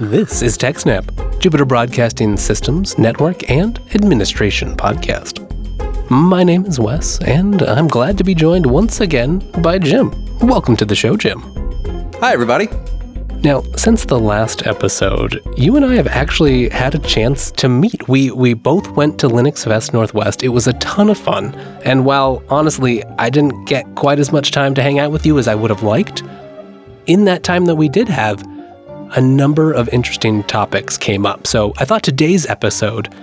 This is TechSnap, Jupiter Broadcasting Systems, Network, and Administration podcast. My name is Wes, and I'm glad to be joined once again by Jim. Welcome to the show, Jim. Hi, everybody. Now, since the last episode, you and I have actually had a chance to meet. We we both went to LinuxFest Northwest. It was a ton of fun, and while honestly I didn't get quite as much time to hang out with you as I would have liked, in that time that we did have, a number of interesting topics came up. So I thought today's episode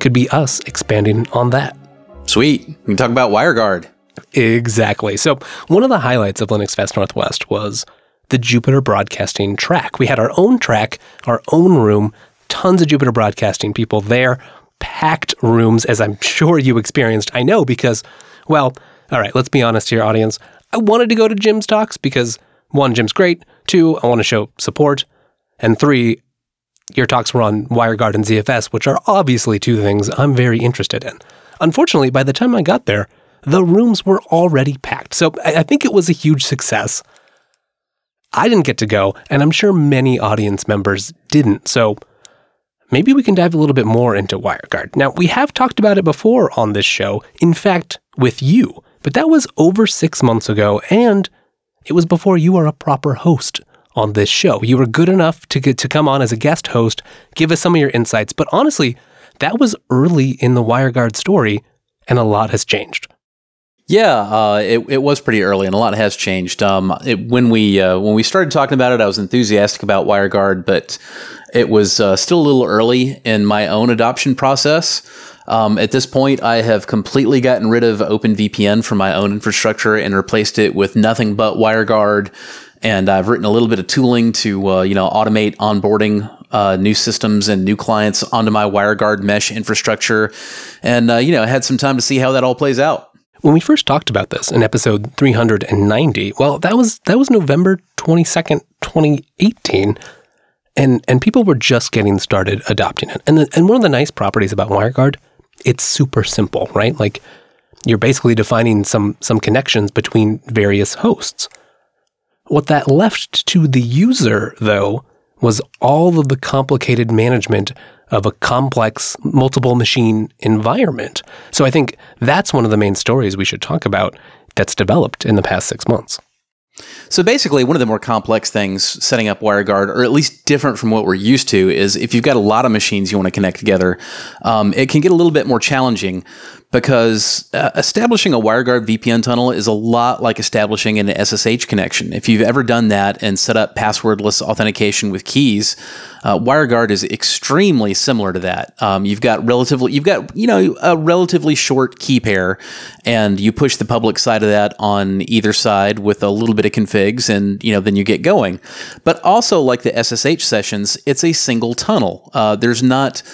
could be us expanding on that. Sweet. We can talk about WireGuard. Exactly. So one of the highlights of LinuxFest Northwest was the Jupiter Broadcasting track. We had our own track, our own room, tons of Jupiter Broadcasting people there, packed rooms, as I'm sure you experienced. I know because, well, all right, let's be honest here, audience. I wanted to go to Jim's talks because one, Jim's great. Two, I want to show support. And three, your talks were on WireGuard and ZFS, which are obviously two things I'm very interested in. Unfortunately, by the time I got there, the rooms were already packed. So I think it was a huge success. I didn't get to go, and I'm sure many audience members didn't. So maybe we can dive a little bit more into WireGuard. Now, we have talked about it before on this show, in fact, with you, but that was over six months ago, and it was before you were a proper host on this show. You were good enough to get to come on as a guest host, give us some of your insights, but honestly, that was early in the WireGuard story, and a lot has changed. Yeah, uh, it, it was pretty early, and a lot has changed. Um, it, when we uh, when we started talking about it, I was enthusiastic about WireGuard, but it was uh, still a little early in my own adoption process. Um, at this point, I have completely gotten rid of OpenVPN from my own infrastructure and replaced it with nothing but WireGuard. And I've written a little bit of tooling to uh, you know automate onboarding uh, new systems and new clients onto my WireGuard mesh infrastructure, and uh, you know had some time to see how that all plays out. When we first talked about this in episode 390, well, that was that was November 22nd, 2018, and and people were just getting started adopting it. And the, and one of the nice properties about WireGuard, it's super simple, right? Like you're basically defining some some connections between various hosts. What that left to the user, though, was all of the complicated management of a complex multiple machine environment. So I think that's one of the main stories we should talk about that's developed in the past six months. So basically, one of the more complex things setting up WireGuard, or at least different from what we're used to, is if you've got a lot of machines you want to connect together, um, it can get a little bit more challenging because uh, establishing a WireGuard VPN tunnel is a lot like establishing an SSH connection. If you've ever done that and set up passwordless authentication with keys, uh, WireGuard is extremely similar to that. Um, you've got relatively, you've got you know a relatively short key pair, and you push the public side of that on either side with a little bit of configs, and you know then you get going. But also like the SSH sessions, it's a single tunnel. Uh, there's not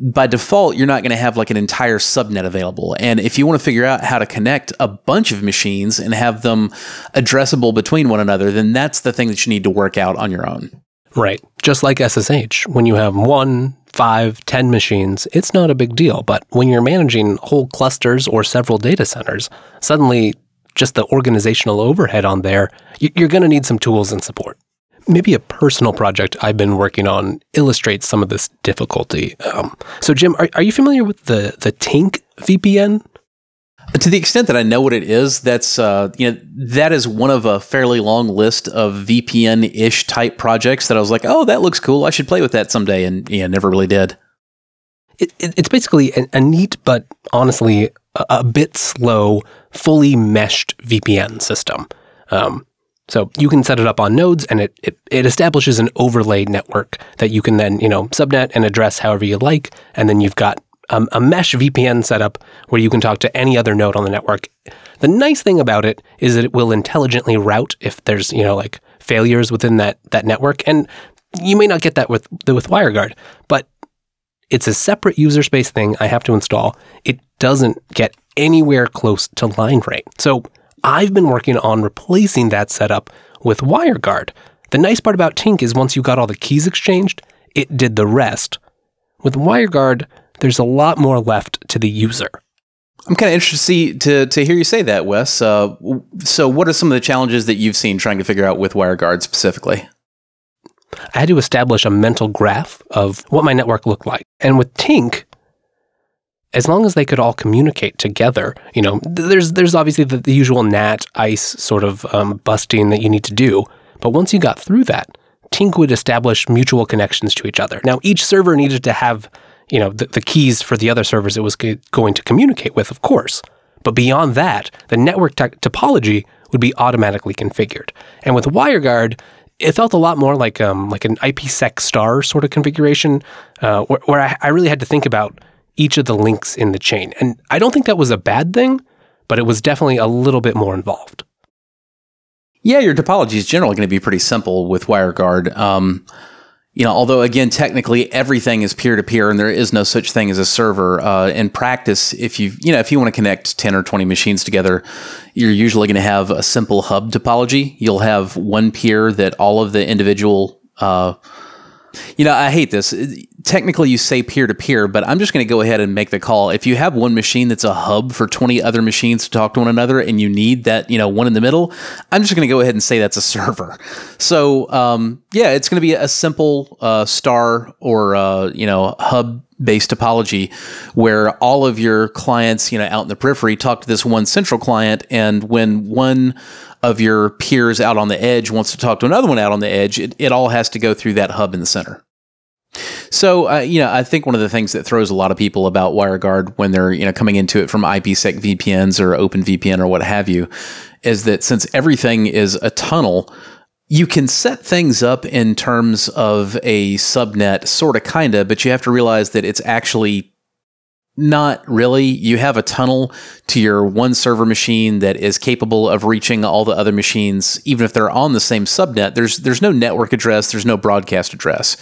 by default, you're not going to have like an entire subnet available. And if you want to figure out how to connect a bunch of machines and have them addressable between one another, then that's the thing that you need to work out on your own. Right. Just like SSH, when you have one, five, ten machines, it's not a big deal. But when you're managing whole clusters or several data centers, suddenly just the organizational overhead on there, you're going to need some tools and support maybe a personal project I've been working on illustrates some of this difficulty. Um, so, Jim, are, are you familiar with the the Tinc VPN? To the extent that I know what it is, that's uh, you know that is one of a fairly long list of VPN-ish type projects that I was like, oh, that looks cool. I should play with that someday, and yeah, never really did. It, it, it's basically a, a, neat, but honestly a, a, bit slow, fully meshed VPN system. Um, so you can set it up on nodes and it, it, it, establishes an overlay network that you can then, you know, subnet and address however you like. And then you've got um, a mesh VPN setup where you can talk to any other node on the network. The nice thing about it is that it will intelligently route if there's, you know, like failures within that, that network. And you may not get that with, with WireGuard, but it's a separate user space thing I have to install. It doesn't get anywhere close to line rate. So I've been working on replacing that setup with WireGuard. The nice part about Tinc is once you got all the keys exchanged, it did the rest. With WireGuard, there's a lot more left to the user. I'm kind of interested to to hear you say that, Wes. Uh, so, what are some of the challenges that you've seen trying to figure out with WireGuard specifically? I had to establish a mental graph of what my network looked like, and with Tinc, as long as they could all communicate together, you know, there's there's obviously the, the usual NAT ICE sort of um, busting that you need to do, but once you got through that, Tinc would establish mutual connections to each other. Now, each server needed to have you know, the, the keys for the other servers it was going to communicate with, of course. But beyond that, the network t- topology would be automatically configured. And with WireGuard, it felt a lot more like um, like an IPsec star sort of configuration, uh, where, where I, I really had to think about each of the links in the chain. And I don't think that was a bad thing, but it was definitely a little bit more involved. Yeah, your topology is generally going to be pretty simple with WireGuard. Um, you know, although again, technically everything is peer to peer and there is no such thing as a server. Uh, in practice, if you, you know, if you want to connect 10 or 20 machines together, you're usually going to have a simple hub topology. You'll have one peer that all of the individual, uh, you know, I hate this. Technically, you say peer to peer, but I'm just going to go ahead and make the call. If you have one machine that's a hub for 20 other machines to talk to one another, and you need that, you know, one in the middle, I'm just going to go ahead and say that's a server. So, um, yeah, it's going to be a simple uh, star or uh, you know hub based topology where all of your clients, you know, out in the periphery talk to this one central client, and when one of your peers out on the edge wants to talk to another one out on the edge, it, it all has to go through that hub in the center. So, uh, you know, I think one of the things that throws a lot of people about WireGuard when they're, you know, coming into it from IPsec VPNs or OpenVPN or what have you, is that since everything is a tunnel, you can set things up in terms of a subnet, sort of, kind of, but you have to realize that it's actually not really. You have a tunnel to your one server machine that is capable of reaching all the other machines, even if they're on the same subnet. There's there's no network address, there's no broadcast address.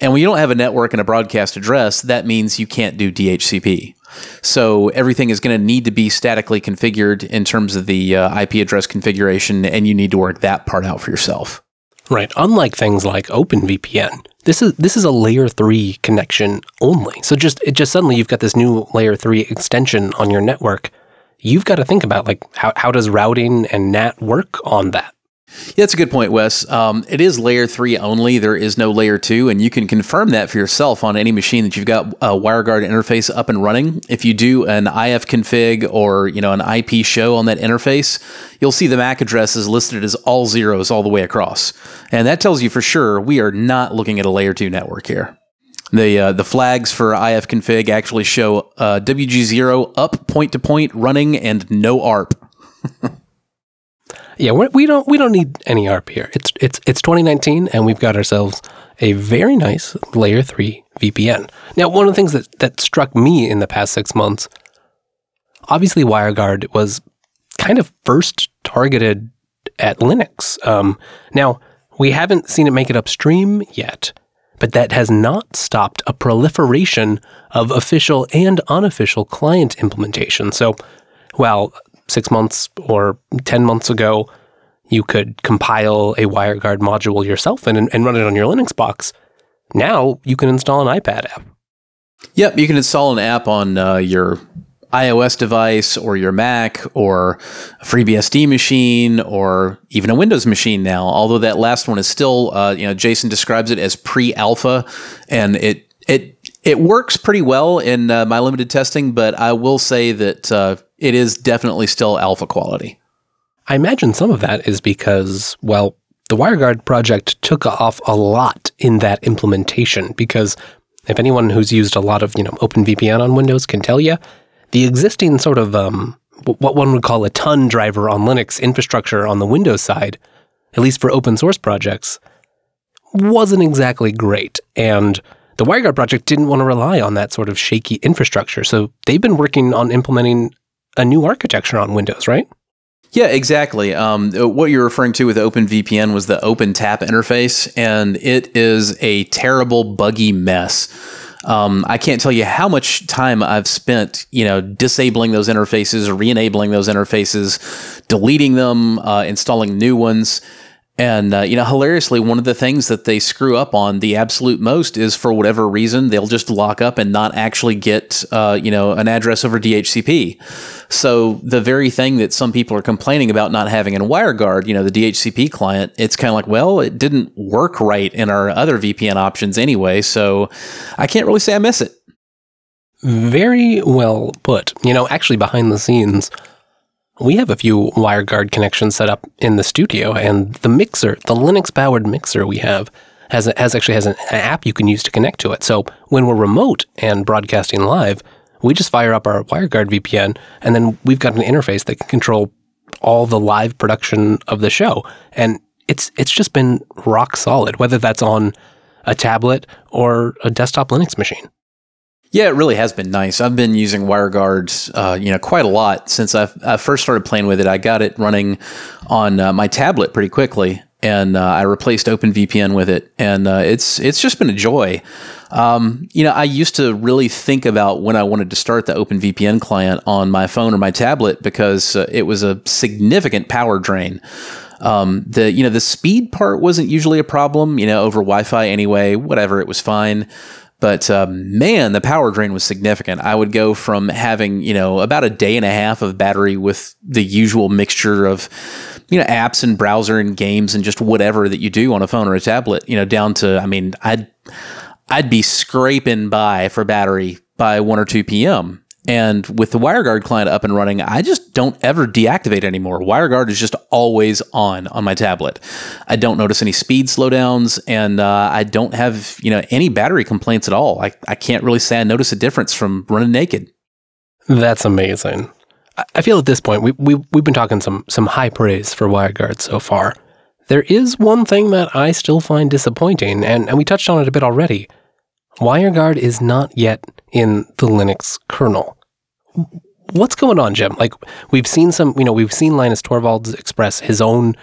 And when you don't have a network and a broadcast address, that means you can't do DHCP. So everything is going to need to be statically configured in terms of the uh, IP address configuration, and you need to work that part out for yourself. Right. Unlike things like OpenVPN, this is this is a layer three connection only. So just it just suddenly you've got this new layer three extension on your network. You've got to think about like how, how does routing and NAT work on that? Yeah, that's a good point, Wes. Um, it is layer three only. There is no layer two, and you can confirm that for yourself on any machine that you've got a WireGuard interface up and running. If you do an ifconfig or you know an IP show on that interface, you'll see the MAC address is listed as all zeros all the way across, and that tells you for sure we are not looking at a layer two network here. The uh, the flags for ifconfig actually show uh, WG0 up point to point running and no ARP. Yeah, we're, we don't we don't need any ARP here. It's it's it's 2019, and we've got ourselves a very nice layer three VPN. Now, one of the things that that struck me in the past six months, obviously, WireGuard was kind of first targeted at Linux. Um, now, we haven't seen it make it upstream yet, but that has not stopped a proliferation of official and unofficial client implementation. So, well, six months or 10 months ago, you could compile a WireGuard module yourself and, and run it on your Linux box. Now you can install an iPad app. Yep, you can install an app on uh, your iOS device or your Mac or a FreeBSD machine or even a Windows machine now. Although that last one is still, uh, you know, Jason describes it as pre-alpha, and it it it works pretty well in uh, my limited testing. But I will say that uh, it is definitely still alpha quality. I imagine some of that is because, well, the WireGuard project took off a lot in that implementation because if anyone who's used a lot of, you know, OpenVPN on Windows can tell you, the existing sort of um, what one would call a TUN driver on Linux infrastructure on the Windows side, at least for open source projects, wasn't exactly great. And the WireGuard project didn't want to rely on that sort of shaky infrastructure. So they've been working on implementing a new architecture on Windows, right? Yeah, exactly. Um, what you're referring to with OpenVPN was the OpenTAP interface, and it is a terrible, buggy mess. Um, I can't tell you how much time I've spent, you know, disabling those interfaces, re-enabling those interfaces, deleting them, uh, installing new ones. And uh, you know, hilariously, one of the things that they screw up on the absolute most is for whatever reason they'll just lock up and not actually get uh, you know an address over DHCP. So the very thing that some people are complaining about not having in WireGuard, you know, the DHCP client, it's kind of like, well, it didn't work right in our other VPN options anyway. So I can't really say I miss it. Very well put. You know, actually, behind the scenes, we have a few WireGuard connections set up in the studio, and the mixer, the Linux powered mixer we have, has, a, has actually has an app you can use to connect to it. So when we're remote and broadcasting live, we just fire up our WireGuard VPN, and then we've got an interface that can control all the live production of the show. And it's it's just been rock solid, whether that's on a tablet or a desktop Linux machine. Yeah, it really has been nice. I've been using WireGuard, uh, you know, quite a lot since I, I, first started playing with it. I got it running on uh, my tablet pretty quickly, and uh, I replaced OpenVPN with it, and uh, it's it's just been a joy. Um, you know, I used to really think about when I wanted to start the OpenVPN client on my phone or my tablet because uh, it was a significant power drain. Um, the you know the speed part wasn't usually a problem. You know, over Wi-Fi anyway, whatever, it was fine. But um, man, the power drain was significant. I would go from having, you know, about a day and a half of battery with the usual mixture of, you know, apps and browser and games and just whatever that you do on a phone or a tablet, you know, down to, I mean, I'd, I'd be scraping by for battery by 1 or 2 p.m. And with the WireGuard client up and running, I just don't ever deactivate anymore. WireGuard is just always on on my tablet. I don't notice any speed slowdowns, and uh, I don't have you know any battery complaints at all. I, I can't really say I notice a difference from running naked. That's amazing. I feel at this point we, we we've been talking some some high praise for WireGuard so far. There is one thing that I still find disappointing, and, and we touched on it a bit already. WireGuard is not yet in the Linux kernel what's going on, Jim? Like we've seen some, you know, we've seen Linus Torvalds express his own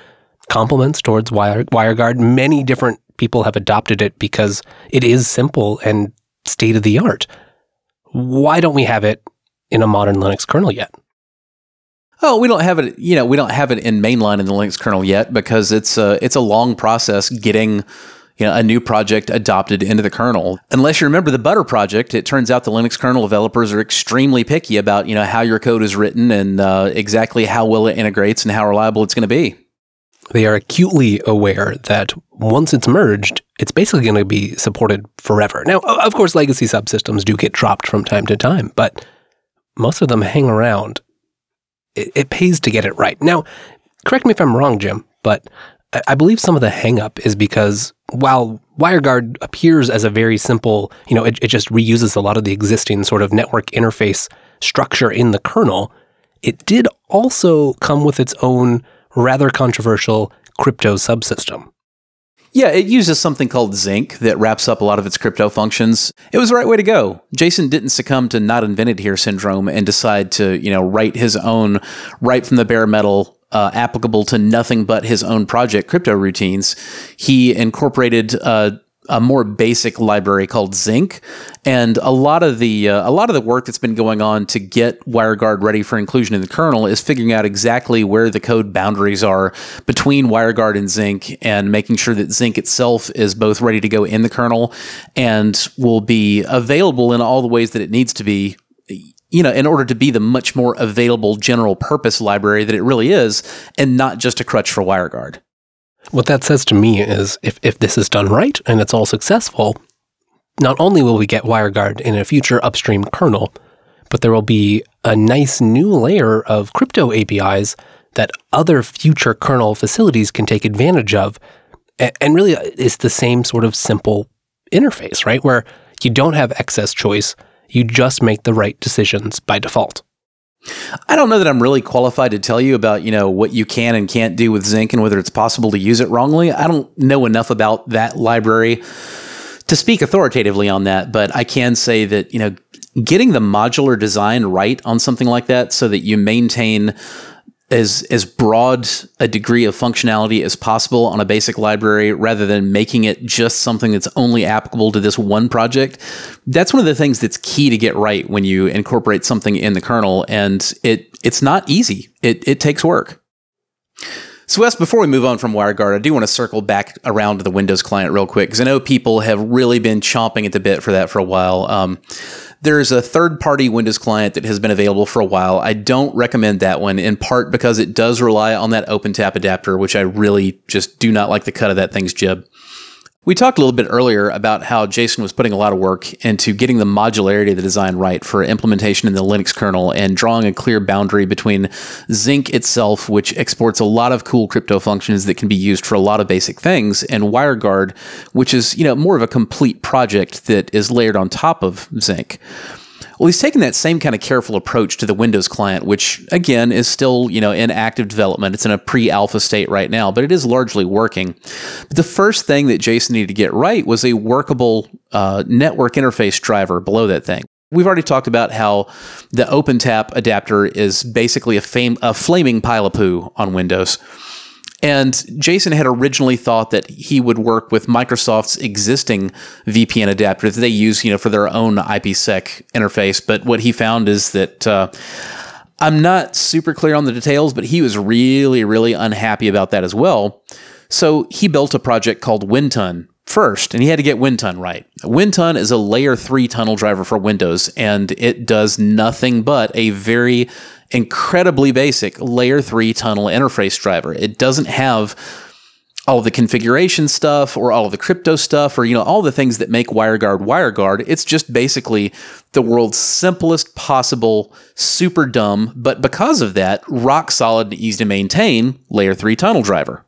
compliments towards Wire, WireGuard. Many different people have adopted it because it is simple and state of the art. Why don't we have it in a modern Linux kernel yet? Oh, we don't have it. You know, we don't have it in mainline in the Linux kernel yet because it's a it's a long process getting you know, a new project adopted into the kernel. Unless you remember the Butter project, it turns out the Linux kernel developers are extremely picky about you know how your code is written and uh, exactly how well it integrates and how reliable it's going to be. They are acutely aware that once it's merged, it's basically going to be supported forever. Now, of course, legacy subsystems do get dropped from time to time, but most of them hang around. It, it pays to get it right. Now, correct me if I'm wrong, Jim, but I believe some of the hangup is because while WireGuard appears as a very simple, you know, it, it just reuses a lot of the existing sort of network interface structure in the kernel, it did also come with its own rather controversial crypto subsystem. Yeah, it uses something called Zinc that wraps up a lot of its crypto functions. It was the right way to go. Jason didn't succumb to not invented here syndrome and decide to, you know, write his own right from the bare metal uh, applicable to nothing but his own project, Crypto Routines, he incorporated uh, a more basic library called Zinc, and a lot of the uh, a lot of the work that's been going on to get WireGuard ready for inclusion in the kernel is figuring out exactly where the code boundaries are between WireGuard and Zinc, and making sure that Zinc itself is both ready to go in the kernel and will be available in all the ways that it needs to be you know, in order to be the much more available general purpose library that it really is, and not just a crutch for WireGuard. What that says to me is if, if this is done right and it's all successful, not only will we get WireGuard in a future upstream kernel, but there will be a nice new layer of crypto APIs that other future kernel facilities can take advantage of. And really, uh, it's the same sort of simple interface, right? Where you don't have excess choice you just make the right decisions by default. I don't know that I'm really qualified to tell you about, you know, what you can and can't do with Zinc and whether it's possible to use it wrongly. I don't know enough about that library to speak authoritatively on that, but I can say that, you know, getting the modular design right on something like that so that you maintain as as broad a degree of functionality as possible on a basic library rather than making it just something that's only applicable to this one project that's one of the things that's key to get right when you incorporate something in the kernel. And it it's not easy. It it takes work. So, Wes, before we move on from WireGuard, I do want to circle back around to the Windows client real quick because I know people have really been chomping at the bit for that for a while. Um, there's a third party Windows client that has been available for a while. I don't recommend that one in part because it does rely on that OpenTAP adapter, which I really just do not like the cut of that thing's jib. We talked a little bit earlier about how Jason was putting a lot of work into getting the modularity of the design right for implementation in the Linux kernel and drawing a clear boundary between Zinc itself, which exports a lot of cool crypto functions that can be used for a lot of basic things, and WireGuard, which is, you know, more of a complete project that is layered on top of Zinc. Well, he's taken that same kind of careful approach to the Windows client, which again is still, you know, in active development. It's in a pre-alpha state right now, but it is largely working. But the first thing that Jason needed to get right was a workable uh, network interface driver below that thing. We've already talked about how the OpenTAP adapter is basically a, fam- a flaming pile of poo on Windows. And Jason had originally thought that he would work with Microsoft's existing VPN adapter that they use, you know, for their own IPsec interface. But what he found is that uh, I'm not super clear on the details, but he was really, really unhappy about that as well. So he built a project called Wintun first, and he had to get Wintun right. Wintun is a layer three tunnel driver for Windows, and it does nothing but a very incredibly basic layer three tunnel interface driver. It doesn't have all the configuration stuff or all the crypto stuff or you know all the things that make WireGuard WireGuard. It's just basically the world's simplest possible super dumb, but because of that, rock solid and easy to maintain layer 3 tunnel driver.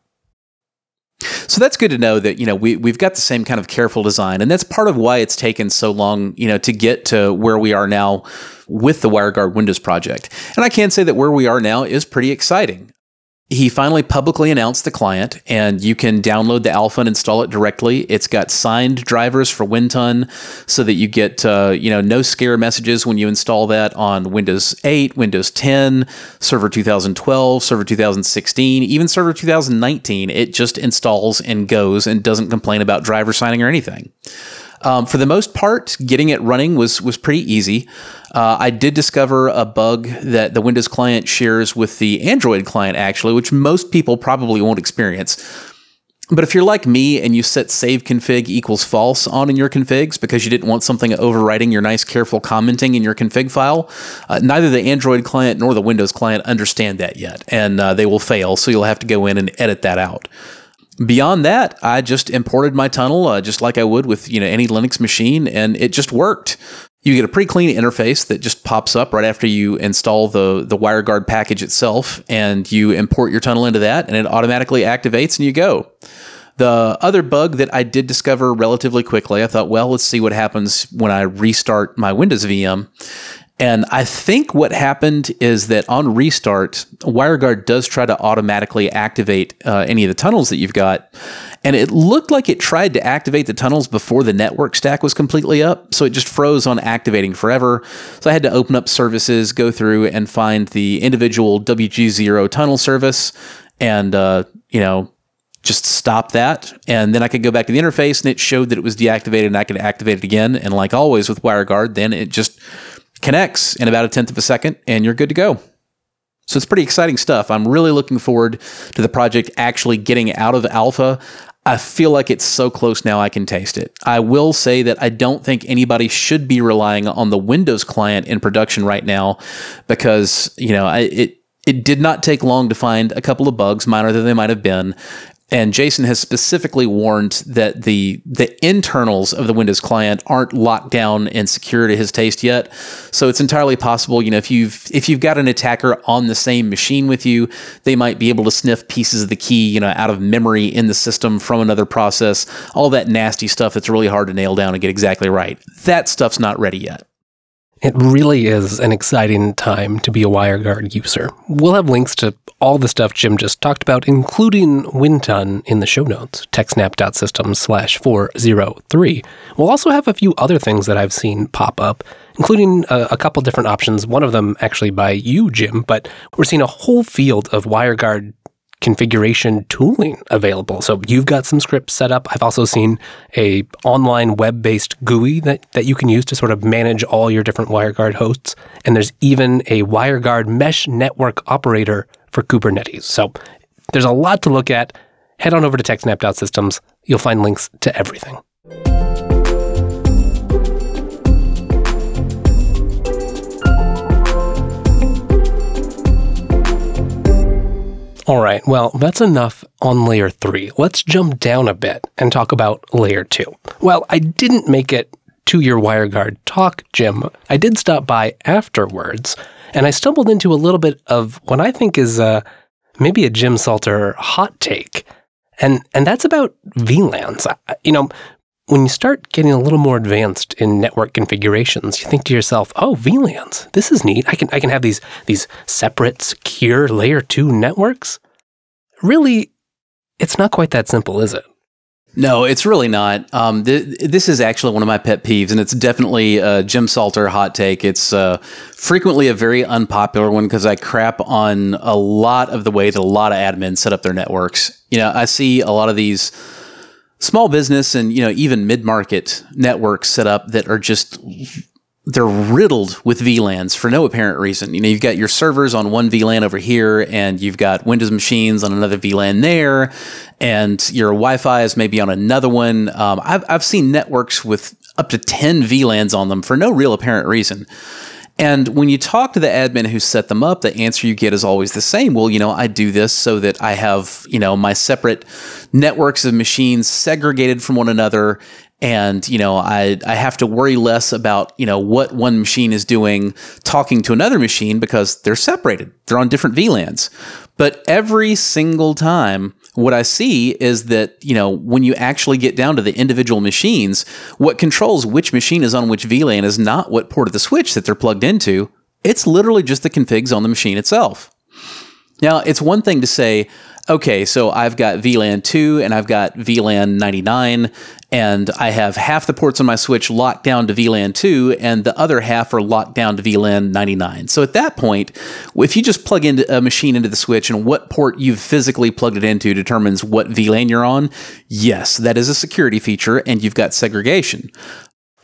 So that's good to know that you know we we've got the same kind of careful design, and that's part of why it's taken so long, you know, to get to where we are now with the WireGuard Windows project. And I can say that where we are now is pretty exciting he finally publicly announced the client, and you can download the alpha and install it directly. It's got signed drivers for Wintun, so that you get uh, you know no scare messages when you install that on Windows 8, Windows 10, Server 2012, Server 2016, even Server 2019. It just installs and goes and doesn't complain about driver signing or anything. Um, for the most part, getting it running was was pretty easy. Uh, I did discover a bug that the Windows client shares with the Android client, actually, which most people probably won't experience. But if you're like me and you set save config equals false on in your configs because you didn't want something overwriting your nice careful commenting in your config file, uh, neither the Android client nor the Windows client understand that yet, and uh, they will fail. So you'll have to go in and edit that out. Beyond that, I just imported my tunnel uh, just like I would with you know any Linux machine, and it just worked. You get a pretty clean interface that just pops up right after you install the the WireGuard package itself, and you import your tunnel into that, and it automatically activates, and you go. The other bug that I did discover relatively quickly, I thought, well, let's see what happens when I restart my Windows VM. And I think what happened is that on restart, WireGuard does try to automatically activate uh, any of the tunnels that you've got. And it looked like it tried to activate the tunnels before the network stack was completely up. So it just froze on activating forever. So I had to open up services, go through and find the individual WG0 tunnel service and, uh, you know, just stop that. And then I could go back to the interface and it showed that it was deactivated and I could activate it again. And like always with WireGuard, then it just connects in about a tenth of a second, and you're good to go. So it's pretty exciting stuff. I'm really looking forward to the project actually getting out of alpha. I feel like it's so close now I can taste it. I will say that I don't think anybody should be relying on the Windows client in production right now because, you know, it it did not take long to find a couple of bugs, minor than they might have been, and Jason has specifically warned that the the internals of the Windows client aren't locked down and secure to his taste yet. So it's entirely possible, you know, if you've if you've got an attacker on the same machine with you, they might be able to sniff pieces of the key, you know, out of memory in the system from another process. All that nasty stuff that's really hard to nail down and get exactly right. That stuff's not ready yet. It really is an exciting time to be a WireGuard user. We'll have links to all the stuff Jim just talked about, including Wintun, in the show notes, techsnap.system slash 403. We'll also have a few other things that I've seen pop up, including a, a couple different options, one of them actually by you, Jim, but we're seeing a whole field of WireGuard configuration tooling available. So you've got some scripts set up. I've also seen a online web-based GUI that, that you can use to sort of manage all your different WireGuard hosts. And there's even a WireGuard mesh network operator for Kubernetes. So There's a lot to look at. Head on over to techsnap.systems. You'll find links to everything. All right, well, that's enough on layer three. Let's jump down a bit and talk about layer two. Well, I didn't make it to your WireGuard talk, Jim. I did stop by afterwards, and I stumbled into a little bit of what I think is uh, maybe a Jim Salter hot take. And, and that's about VLANs. You know, when you start getting a little more advanced in network configurations, you think to yourself, "Oh, VLANs, this is neat. I can I can have these these separate, secure layer 2 networks." Really, it's not quite that simple, is it? No, it's really not. Um, th- this is actually one of my pet peeves, and it's definitely a Jim Salter hot take. It's uh, frequently a very unpopular one because I crap on a lot of the way that a lot of admins set up their networks. You know, I see a lot of these small business and you know even mid-market networks set up that are just they're riddled with VLANs for no apparent reason. You know, you've got your servers on one VLAN over here, and you've got Windows machines on another VLAN there, and your Wi-Fi is maybe on another one. Um, I've I've seen networks with up to ten VLANs on them for no real apparent reason. And when you talk to the admin who set them up, the answer you get is always the same. Well, you know, I do this so that I have, you know, my separate networks of machines segregated from one another. And, you know, I, I have to worry less about, you know, what one machine is doing talking to another machine because they're separated. They're on different VLANs. But every single time what I see is that, you know, when you actually get down to the individual machines, what controls which machine is on which VLAN is not what port of the switch that they're plugged into. It's literally just the configs on the machine itself. Now, it's one thing to say, okay, so I've got VLAN 2 and I've got VLAN 99, and I have half the ports on my switch locked down to VLAN 2, and the other half are locked down to VLAN 99. So at that point, if you just plug into a machine into the switch and what port you've physically plugged it into determines what VLAN you're on, yes, that is a security feature, and you've got segregation.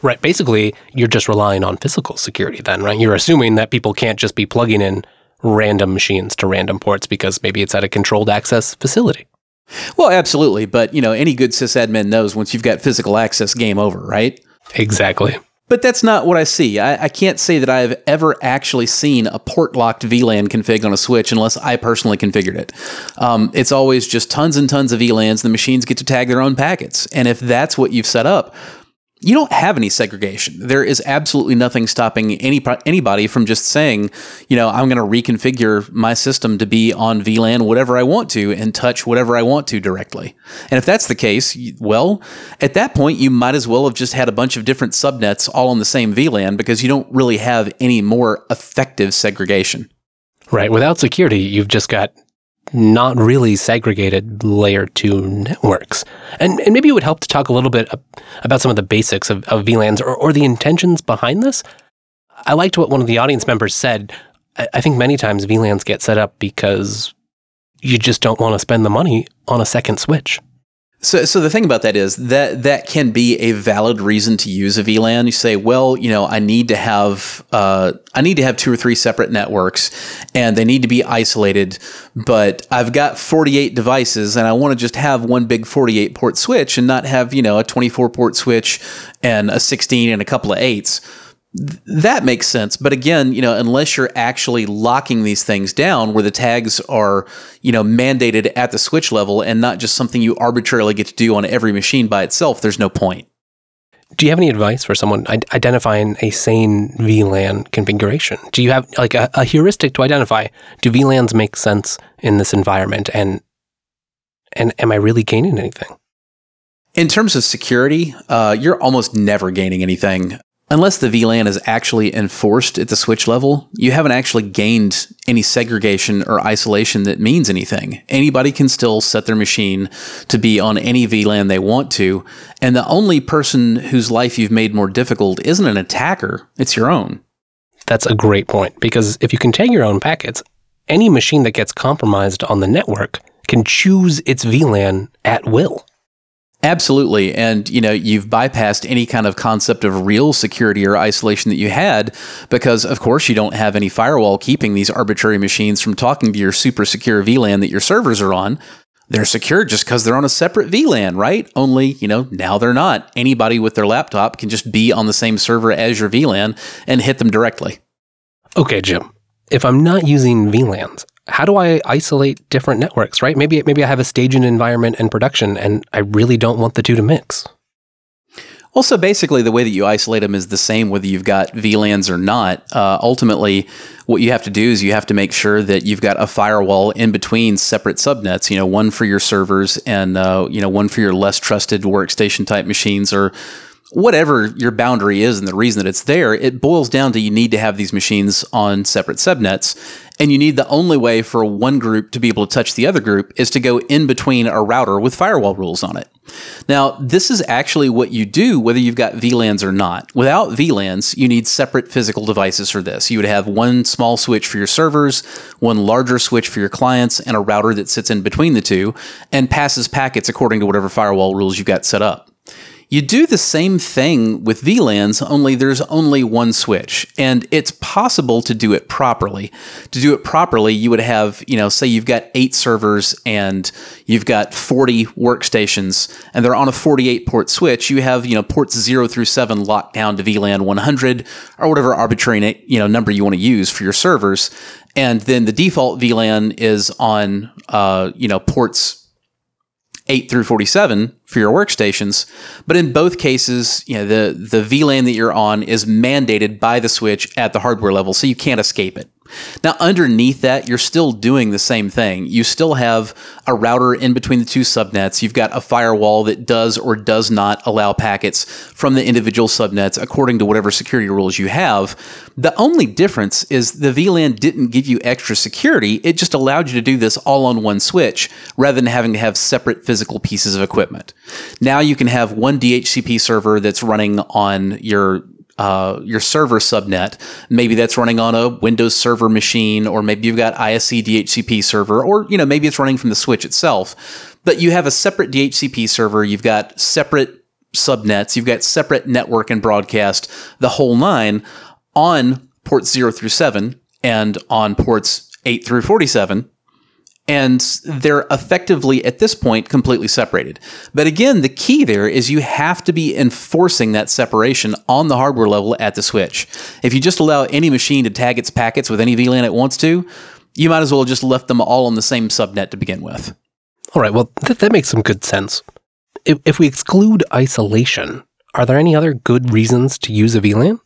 Right. Basically, you're just relying on physical security then, right? You're assuming that people can't just be plugging in random machines to random ports because maybe it's at a controlled access facility. Well, absolutely. But, you know, any good sysadmin knows once you've got physical access, game over, right? Exactly. But that's not what I see. I, I, can't say that I've ever actually seen a port locked VLAN config on a switch unless I personally configured it. Um, it's always just tons and tons of VLANs. The machines get to tag their own packets. And if that's what you've set up, you don't have any segregation. There is absolutely nothing stopping any anybody from just saying, you know, I'm going to reconfigure my system to be on VLAN whatever I want to and touch whatever I want to directly. And if that's the case, well, at that point you might as well have just had a bunch of different subnets all on the same VLAN because you don't really have any more effective segregation. Right. Without security, you've just got not really segregated layer two networks. And, and maybe it would help to talk a little bit about some of the basics of, of VLANs or, or the intentions behind this. I liked what one of the audience members said. I, I think many times VLANs get set up because you just don't want to spend the money on a second switch. So, so the thing about that is that that can be a valid reason to use a VLAN. You say, well, you know, I need to have uh, I need to have two or three separate networks, and they need to be isolated. But I've got 48 devices, and I want to just have one big 48 port switch, and not have you know a 24 port switch and a 16 and a couple of eights that makes sense. But again, you know, unless you're actually locking these things down where the tags are, you know, mandated at the switch level and not just something you arbitrarily get to do on every machine by itself, there's no point. Do you have any advice for someone identifying a sane VLAN configuration? Do you have like a, a heuristic to identify do VLANs make sense in this environment and and am I really gaining anything? In terms of security, uh, you're almost never gaining anything unless the VLAN is actually enforced at the switch level, you haven't actually gained any segregation or isolation that means anything. Anybody can still set their machine to be on any VLAN they want to, and the only person whose life you've made more difficult isn't an attacker, it's your own. That's a great point because if you can tag your own packets, any machine that gets compromised on the network can choose its VLAN at will. Absolutely. And, you know, you've bypassed any kind of concept of real security or isolation that you had because, of course, you don't have any firewall keeping these arbitrary machines from talking to your super secure VLAN that your servers are on. They're secure just because they're on a separate VLAN, right? Only, you know, now they're not. Anybody with their laptop can just be on the same server as your VLAN and hit them directly. Okay, Jim. If I'm not using VLANs, how do I isolate different networks, right? Maybe maybe I have a staging environment and production and I really don't want the two to mix. Also, basically, the way that you isolate them is the same whether you've got VLANs or not. Uh, ultimately, what you have to do is you have to make sure that you've got a firewall in between separate subnets. You know, one for your servers and uh, you know one for your less trusted workstation type machines or whatever your boundary is and the reason that it's there, it boils down to you need to have these machines on separate subnets. And you need the only way for one group to be able to touch the other group is to go in between a router with firewall rules on it. Now, this is actually what you do whether you've got VLANs or not. Without VLANs, you need separate physical devices for this. You would have one small switch for your servers, one larger switch for your clients, and a router that sits in between the two and passes packets according to whatever firewall rules you've got set up. You do the same thing with VLANs, only there's only one switch. And it's possible to do it properly. To do it properly, you would have, you know, say you've got eight servers and you've got 40 workstations and they're on a 48 port switch. You have, you know, ports zero through seven locked down to VLAN 100 or whatever arbitrary, you know, number you want to use for your servers. And then the default VLAN is on, uh, you know, ports 8 through 47 for your workstations. But in both cases, you know, the, the VLAN that you're on is mandated by the switch at the hardware level, so you can't escape it. Now, underneath that, you're still doing the same thing. You still have a router in between the two subnets. You've got a firewall that does or does not allow packets from the individual subnets according to whatever security rules you have. The only difference is the VLAN didn't give you extra security. It just allowed you to do this all on one switch rather than having to have separate physical pieces of equipment. Now you can have one DHCP server that's running on your uh, your server subnet. Maybe that's running on a Windows Server machine, or maybe you've got ISC DHCP server, or you know maybe it's running from the switch itself. But you have a separate DHCP server. You've got separate subnets. You've got separate network and broadcast, the whole nine on ports zero through seven and on ports eight through forty-seven and they're effectively at this point completely separated. But again, the key there is you have to be enforcing that separation on the hardware level at the switch. If you just allow any machine to tag its packets with any VLAN it wants to, you might as well just left them all on the same subnet to begin with. All right, well, th- that makes some good sense. If, if we exclude isolation, are there any other good reasons to use a VLAN?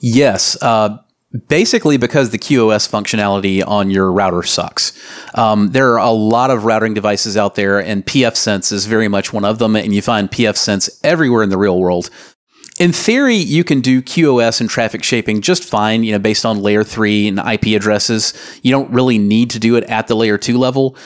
Yes. Uh, Basically, because the QoS functionality on your router sucks. Um, there are a lot of routing devices out there, and pfSense is very much one of them. And you find pfSense everywhere in the real world. In theory, you can do QoS and traffic shaping just fine, you know, based on layer three and IP addresses. You don't really need to do it at the layer two level.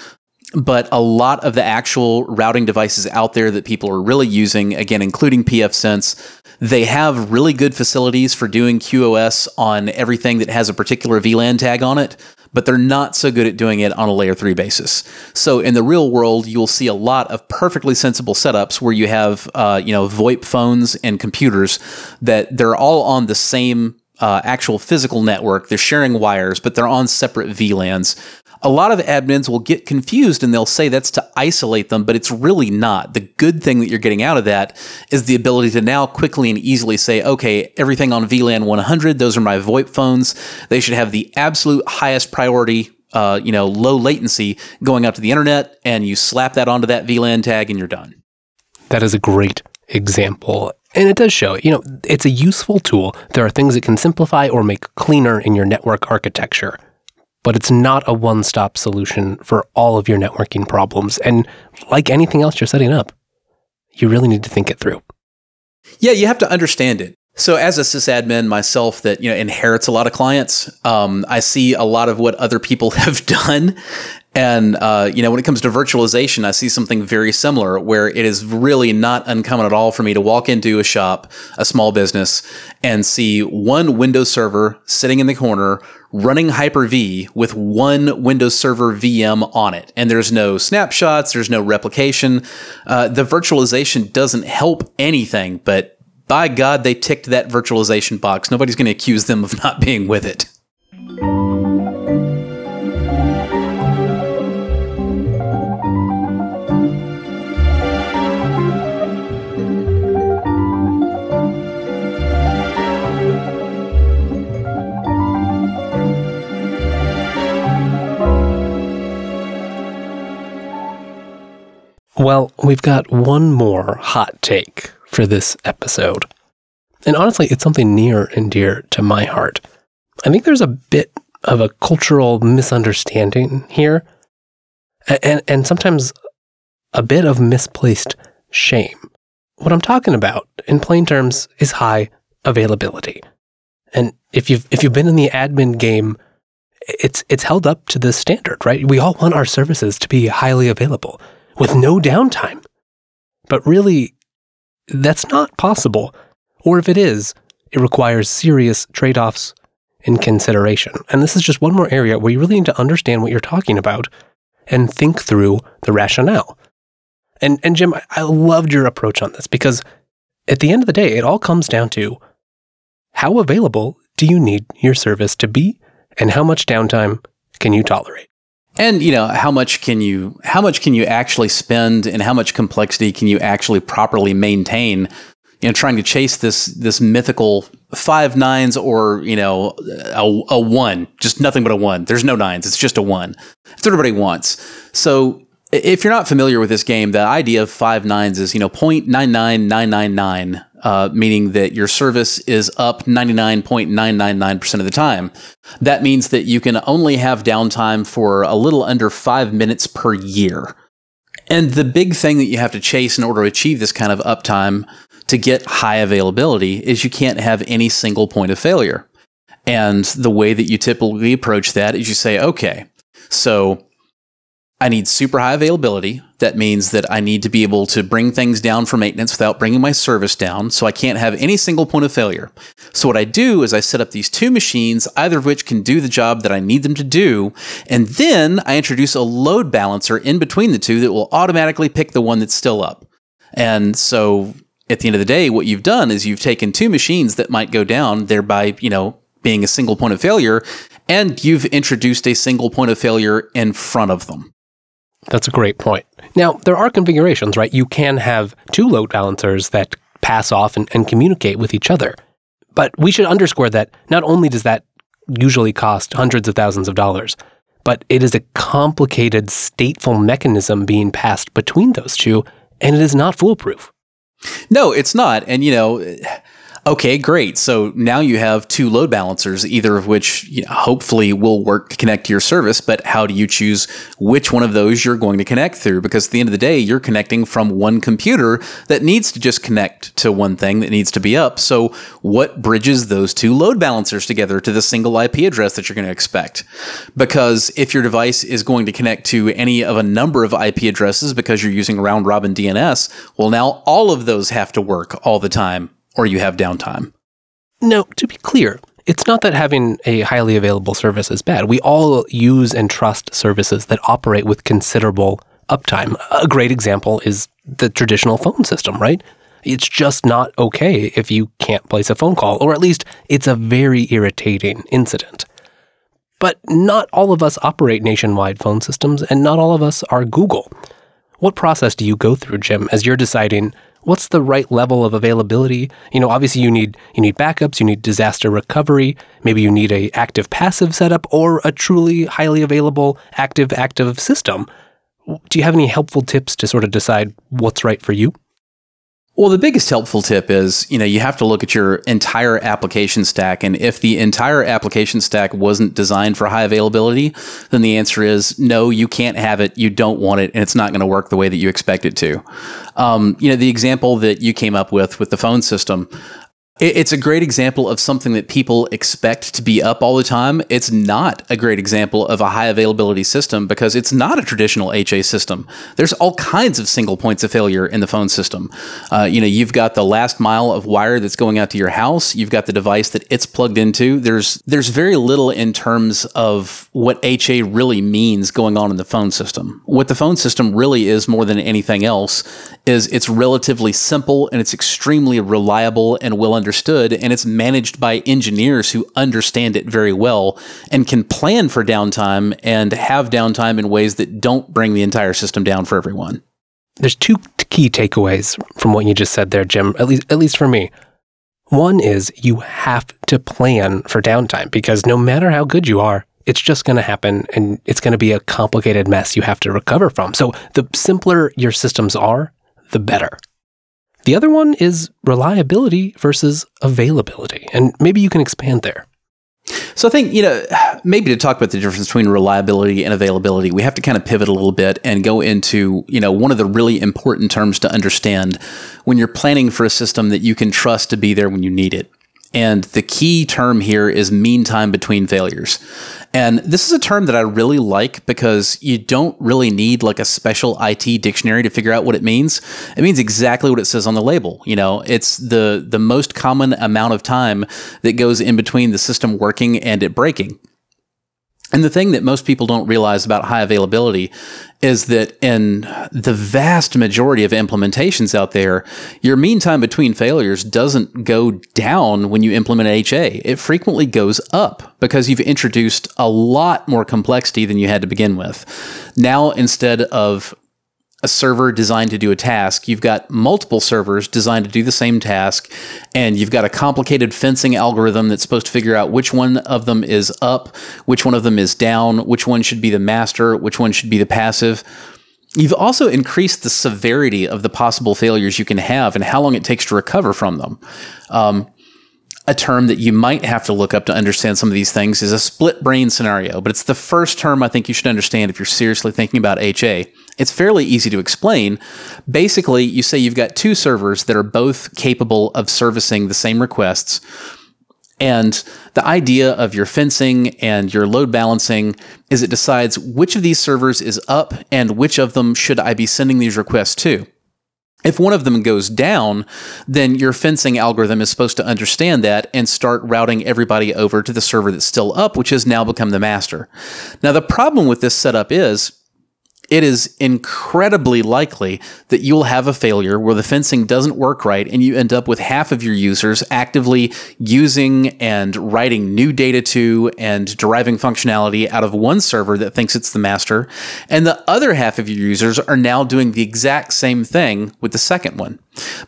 But a lot of the actual routing devices out there that people are really using, again, including pfSense, they have really good facilities for doing QoS on everything that has a particular VLAN tag on it, but they're not so good at doing it on a layer 3 basis. So in the real world, you'll see a lot of perfectly sensible setups where you have uh, you know VoIP phones and computers that they're all on the same uh, actual physical network. They're sharing wires, but they're on separate VLANs a lot of admins will get confused and they'll say that's to isolate them, but it's really not. The good thing that you're getting out of that is the ability to now quickly and easily say, okay, everything on VLAN 100, those are my VoIP phones. They should have the absolute highest priority uh, you know, low latency going out to the internet, and you slap that onto that VLAN tag, and you're done. That is a great example, and it does show. You know, it's a useful tool. There are things it can simplify or make cleaner in your network architecture but it's not a one stop solution for all of your networking problems. And like anything else you're setting up, you really need to think it through. Yeah, you have to understand it. So, as a sysadmin myself, that you know inherits a lot of clients, um, I see a lot of what other people have done, And uh, you know, when it comes to virtualization, I see something very similar, where it is really not uncommon at all for me to walk into a shop, a small business, and see one Windows server sitting in the corner running Hyper-V with one Windows Server VM on it. And there's no snapshots, there's no replication. Uh, the virtualization doesn't help anything, but by God, they ticked that virtualization box. Nobody's going to accuse them of not being with it. Well, we've got one more hot take for this episode. And honestly, it's something near and dear to my heart. I think there's a bit of a cultural misunderstanding here, and, and sometimes a bit of misplaced shame. What I'm talking about, in plain terms, is high availability. And if you've if you've been in the admin game, it's it's held up to this standard, right? We all want our services to be highly available with no downtime. But really, that's not possible. Or if it is, it requires serious trade offs and consideration. And this is just one more area where you really need to understand what you're talking about and think through the rationale. And, and Jim, I loved your approach on this because at the end of the day, it all comes down to how available do you need your service to be and how much downtime can you tolerate? And you know how much can you how much can you actually spend and how much complexity can you actually properly maintain you know trying to chase this this mythical five nines or you know a, a one just nothing but a one. There's no nines. It's just a one. That's what everybody wants. So if you're not familiar with this game the idea of five nines is you know 0.99999 uh, meaning that your service is up 99.999% of the time. That means that you can only have downtime for a little under five minutes per year. And the big thing that you have to chase in order to achieve this kind of uptime to get high availability is you can't have any single point of failure. And the way that you typically approach that is you say, okay, so I need super high availability. That means that I need to be able to bring things down for maintenance without bringing my service down. So I can't have any single point of failure. So what I do is I set up these two machines, either of which can do the job that I need them to do. And then I introduce a load balancer in between the two that will automatically pick the one that's still up. And so at the end of the day, what you've done is you've taken two machines that might go down, thereby, you know, being a single point of failure, and you've introduced a single point of failure in front of them. That's a great point. Now, there are configurations, right? You can have two load balancers that pass off and, and communicate with each other. But we should underscore that not only does that usually cost hundreds of thousands of dollars, but it is a complicated stateful mechanism being passed between those two, and it is not foolproof. No, it's not. And, you know, Okay, great. So now you have two load balancers, either of which you know, hopefully will work to connect to your service. But how do you choose which one of those you're going to connect through? Because at the end of the day, you're connecting from one computer that needs to just connect to one thing that needs to be up. So what bridges those two load balancers together to the single IP address that you're going to expect? Because if your device is going to connect to any of a number of IP addresses because you're using round robin DNS, well, now all of those have to work all the time or you have downtime. No, to be clear, it's not that having a highly available service is bad. We all use and trust services that operate with considerable uptime. A great example is the traditional phone system, right? It's just not okay if you can't place a phone call, or at least it's a very irritating incident. But not all of us operate nationwide phone systems, and not all of us are Google. What process do you go through, Jim, as you're deciding what's the right level of availability? You know, obviously you need you need backups, you need disaster recovery, maybe you need a active passive setup or a truly highly available active active system. Do you have any helpful tips to sort of decide what's right for you? Well, the biggest helpful tip is, you know, you have to look at your entire application stack. And if the entire application stack wasn't designed for high availability, then the answer is no, you can't have it. You don't want it. And it's not going to work the way that you expect it to. Um, you know, the example that you came up with with the phone system, It's a great example of something that people expect to be up all the time. It's not a great example of a high availability system because it's not a traditional HA system. There's all kinds of single points of failure in the phone system. Uh, you know, you've got the last mile of wire that's going out to your house. You've got the device that it's plugged into. There's there's very little in terms of what HA really means going on in the phone system. What the phone system really is more than anything else is it's relatively simple and it's extremely reliable and well understood and it's managed by engineers who understand it very well and can plan for downtime and have downtime in ways that don't bring the entire system down for everyone. There's two key takeaways from what you just said there, Jim, at least, at least for me. One is you have to plan for downtime because no matter how good you are, it's just going to happen and it's going to be a complicated mess you have to recover from. So the simpler your systems are, the better. The other one is reliability versus availability. And maybe you can expand there. So I think, you know, maybe to talk about the difference between reliability and availability, we have to kind of pivot a little bit and go into, you know, one of the really important terms to understand when you're planning for a system that you can trust to be there when you need it. And the key term here is mean time between failures. And this is a term that I really like because you don't really need like a special IT dictionary to figure out what it means. It means exactly what it says on the label. You know, it's the the most common amount of time that goes in between the system working and it breaking. And the thing that most people don't realize about high availability is that in the vast majority of implementations out there, your mean time between failures doesn't go down when you implement HA. It frequently goes up because you've introduced a lot more complexity than you had to begin with. Now, instead of a server designed to do a task, you've got multiple servers designed to do the same task, and you've got a complicated fencing algorithm that's supposed to figure out which one of them is up, which one of them is down, which one should be the master, which one should be the passive. You've also increased the severity of the possible failures you can have and how long it takes to recover from them. Um, a term that you might have to look up to understand some of these things is a split brain scenario, but it's the first term I think you should understand if you're seriously thinking about HA. It's fairly easy to explain. Basically, you say you've got two servers that are both capable of servicing the same requests. And the idea of your fencing and your load balancing is it decides which of these servers is up and which of them should I be sending these requests to. If one of them goes down, then your fencing algorithm is supposed to understand that and start routing everybody over to the server that's still up, which has now become the master. Now, the problem with this setup is it is incredibly likely that you'll have a failure where the fencing doesn't work right and you end up with half of your users actively using and writing new data to and deriving functionality out of one server that thinks it's the master. And the other half of your users are now doing the exact same thing with the second one.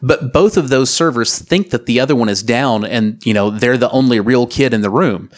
But both of those servers think that the other one is down and, you know, they're the only real kid in the room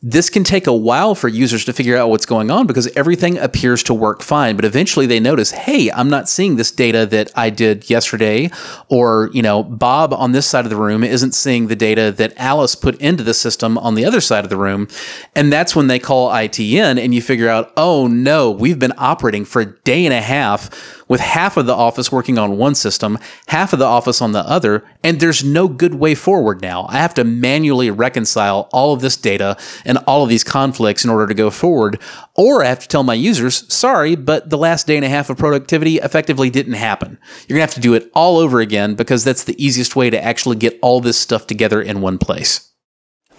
this can take a while for users to figure out what's going on because everything appears to work fine but eventually they notice hey i'm not seeing this data that i did yesterday or you know bob on this side of the room isn't seeing the data that alice put into the system on the other side of the room and that's when they call it in and you figure out oh no we've been operating for a day and a half with half of the office working on one system, half of the office on the other, and there's no good way forward now. I have to manually reconcile all of this data and all of these conflicts in order to go forward, or I have to tell my users, sorry, but the last day and a half of productivity effectively didn't happen. You're gonna have to do it all over again because that's the easiest way to actually get all this stuff together in one place.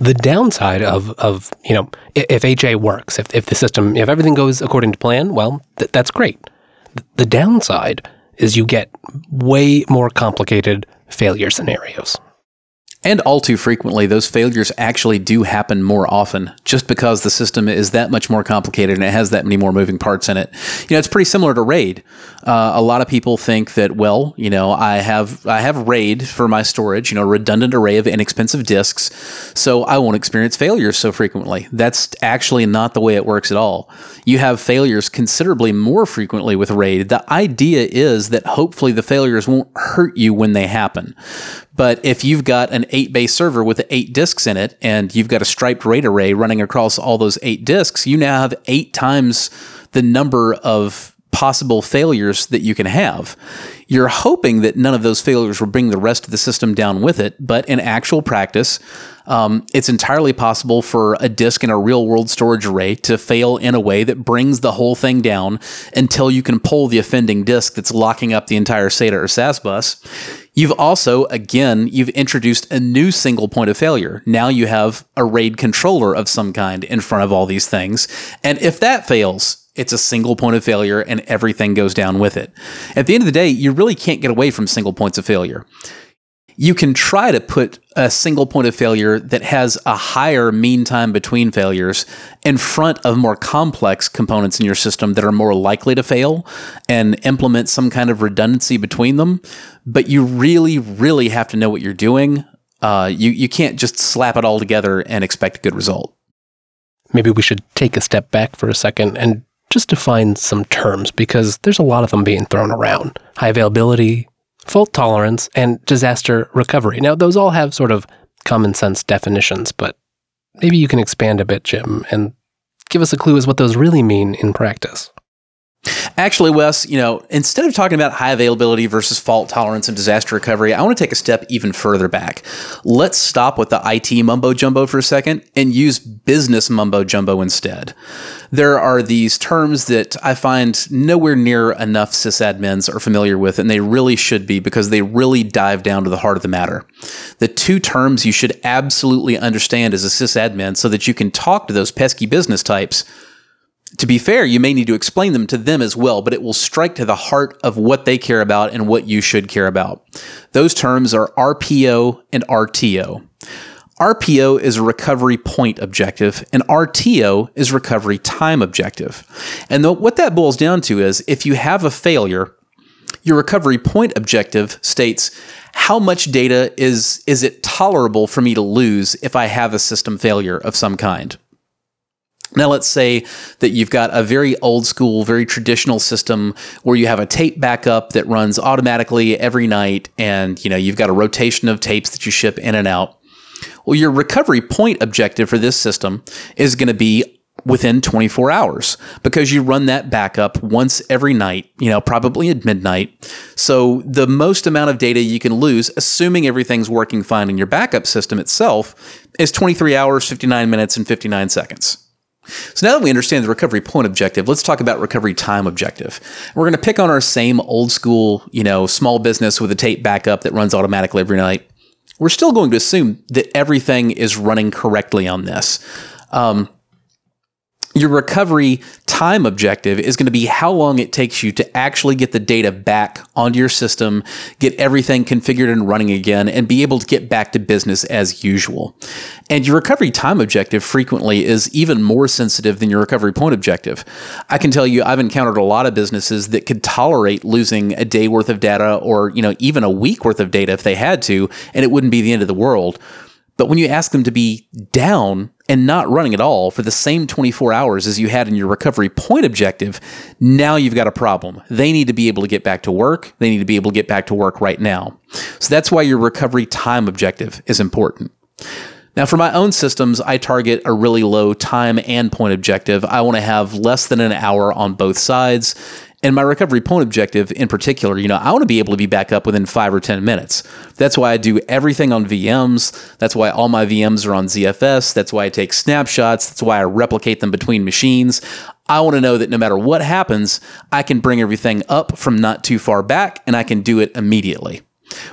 The downside of, of you know, if HA works, if, if the system, if everything goes according to plan, well, th- that's great. Th- The downside is you get way more complicated failure scenarios. And all too frequently, those failures actually do happen more often just because the system is that much more complicated and it has that many more moving parts in it. You know, it's pretty similar to RAID. Uh, a lot of people think that, well, you know, I have I have RAID for my storage, you know, redundant array of inexpensive disks, so I won't experience failures so frequently. That's actually not the way it works at all. You have failures considerably more frequently with RAID. The idea is that hopefully the failures won't hurt you when they happen. But if you've got an eight bay server with eight disks in it and you've got a striped RAID array running across all those eight disks, you now have eight times the number of possible failures that you can have. You're hoping that none of those failures will bring the rest of the system down with it, but in actual practice, um, it's entirely possible for a disk in a real world storage array to fail in a way that brings the whole thing down until you can pull the offending disk that's locking up the entire SATA or SAS bus. You've also, again, you've introduced a new single point of failure. Now you have a RAID controller of some kind in front of all these things. And if that fails, it's a single point of failure and everything goes down with it. At the end of the day, you really can't get away from single points of failure. You can try to put a single point of failure that has a higher mean time between failures in front of more complex components in your system that are more likely to fail and implement some kind of redundancy between them. But you really, really have to know what you're doing. Uh, you, you can't just slap it all together and expect a good result. Maybe we should take a step back for a second and just define some terms because there's a lot of them being thrown around. High availability, fault tolerance, and disaster recovery. Now, those all have sort of common sense definitions, but maybe you can expand a bit, Jim, and give us a clue as what those really mean in practice. Actually, Wes, you know, instead of talking about high availability versus fault tolerance and disaster recovery, I want to take a step even further back. Let's stop with the IT mumbo jumbo for a second and use business mumbo jumbo instead. There are these terms that I find nowhere near enough sysadmins are familiar with, and they really should be because they really dive down to the heart of the matter. The two terms you should absolutely understand as a sysadmin so that you can talk to those pesky business types to be fair, you may need to explain them to them as well, but it will strike to the heart of what they care about and what you should care about. Those terms are RPO and RTO. RPO is a recovery point objective, and RTO is recovery time objective. And the, what that boils down to is if you have a failure, your recovery point objective states how much data is, is it tolerable for me to lose if I have a system failure of some kind. Now, let's say that you've got a very old school, very traditional system where you have a tape backup that runs automatically every night, and you know you've got a rotation of tapes that you ship in and out. Well, your recovery point objective for this system is going to be within 24 hours because you run that backup once every night, you know, probably at midnight. So the most amount of data you can lose, assuming everything's working fine in your backup system itself, is 23 hours, 59 minutes, and 59 seconds. So now that we understand the recovery point objective, let's talk about recovery time objective. We're going to pick on our same old school, you know, small business with a tape backup that runs automatically every night. We're still going to assume that everything is running correctly on this. Um, your recovery time objective is going to be how long it takes you to actually get the data back onto your system, get everything configured and running again, and be able to get back to business as usual. And your recovery time objective frequently is even more sensitive than your recovery point objective. I can tell you, I've encountered a lot of businesses that could tolerate losing a day worth of data or, you know, even a week worth of data if they had to, and it wouldn't be the end of the world. But when you ask them to be down and not running at all for the same 24 hours as you had in your recovery point objective, now you've got a problem. They need to be able to get back to work. They need to be able to get back to work right now. So that's why your recovery time objective is important. Now, for my own systems, I target a really low time and point objective. I want to have less than an hour on both sides. And my recovery point objective in particular, you know, I want to be able to be back up within five or 10 minutes. That's why I do everything on VMs. That's why all my VMs are on ZFS. That's why I take snapshots. That's why I replicate them between machines. I want to know that no matter what happens, I can bring everything up from not too far back and I can do it immediately.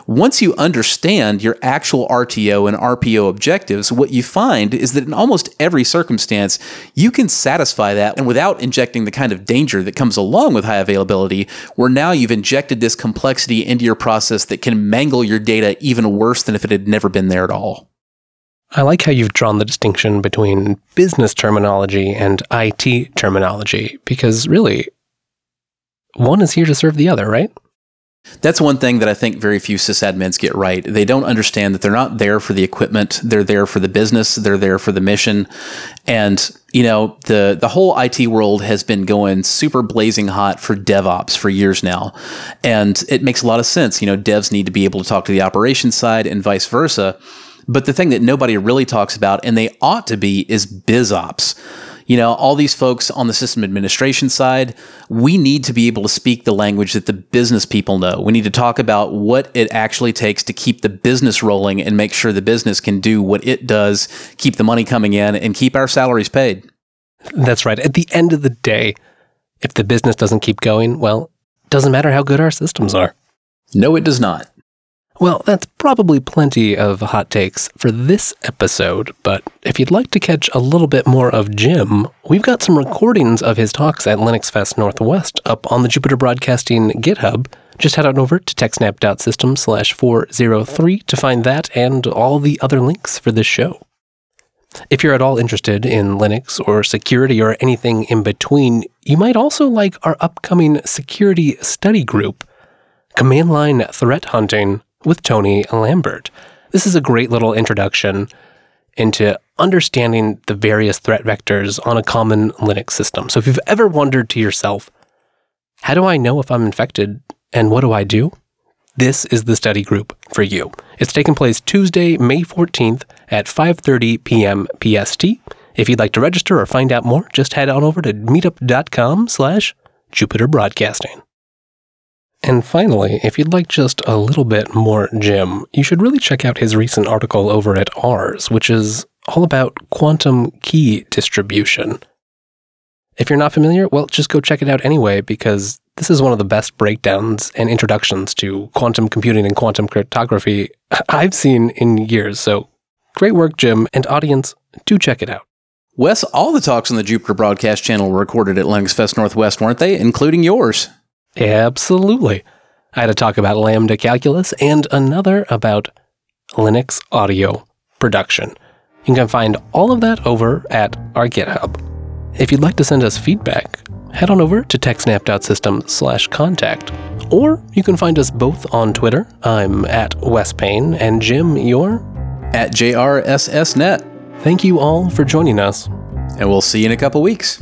Once you understand your actual RTO and RPO objectives, what you find is that in almost every circumstance, you can satisfy that and without injecting the kind of danger that comes along with high availability, where now you've injected this complexity into your process that can mangle your data even worse than if it had never been there at all. I like how you've drawn the distinction between business terminology and IT terminology because really, one is here to serve the other, right? That's one thing that I think very few sysadmins get right. They don't understand that they're not there for the equipment, they're there for the business, they're there for the mission. And, you know, the the whole IT world has been going super blazing hot for DevOps for years now. And it makes a lot of sense. You know, devs need to be able to talk to the operations side and vice versa. But the thing that nobody really talks about, and they ought to be, is BizOps You know, all these folks on the system administration side, we need to be able to speak the language that the business people know. We need to talk about what it actually takes to keep the business rolling and make sure the business can do what it does, keep the money coming in, and keep our salaries paid. That's right. At the end of the day, if the business doesn't keep going, well, doesn't matter how good our systems are. No, it does not. Well, that's probably plenty of hot takes for this episode, but if you'd like to catch a little bit more of Jim, we've got some recordings of his talks at LinuxFest Northwest up on the Jupiter Broadcasting GitHub. Just head on over to techsnap.system slash 403 to find that and all the other links for this show. If you're at all interested in Linux or security or anything in between, you might also like our upcoming security study group, Command Line Threat Hunting with Tony Lambert. This is a great little introduction into understanding the various threat vectors on a common Linux system. So if you've ever wondered to yourself, how do I know if I'm infected and what do I do? This is the study group for you. It's taking place Tuesday, May 14th at 5:30 p.m. PST. If you'd like to register or find out more, just head on over to meetup.com slash Jupiter Broadcasting. And finally, if you'd like just a little bit more Jim, you should really check out his recent article over at Ars, which is all about quantum key distribution. If you're not familiar, well, just go check it out anyway, because this is one of the best breakdowns and introductions to quantum computing and quantum cryptography I've seen in years. So great work, Jim, and audience, do check it out. Wes, all the talks on the Jupiter Broadcast channel were recorded at LinuxFest Northwest, weren't they? Including yours. Absolutely. I had a talk about Lambda calculus and another about Linux audio production. You can find all of that over at our GitHub. If you'd like to send us feedback, head on over to techsnap.system slash contact. Or you can find us both on Twitter. I'm at Wes Payne, and Jim, you're at JRSSNet. Thank you all for joining us. And we'll see you in a couple weeks.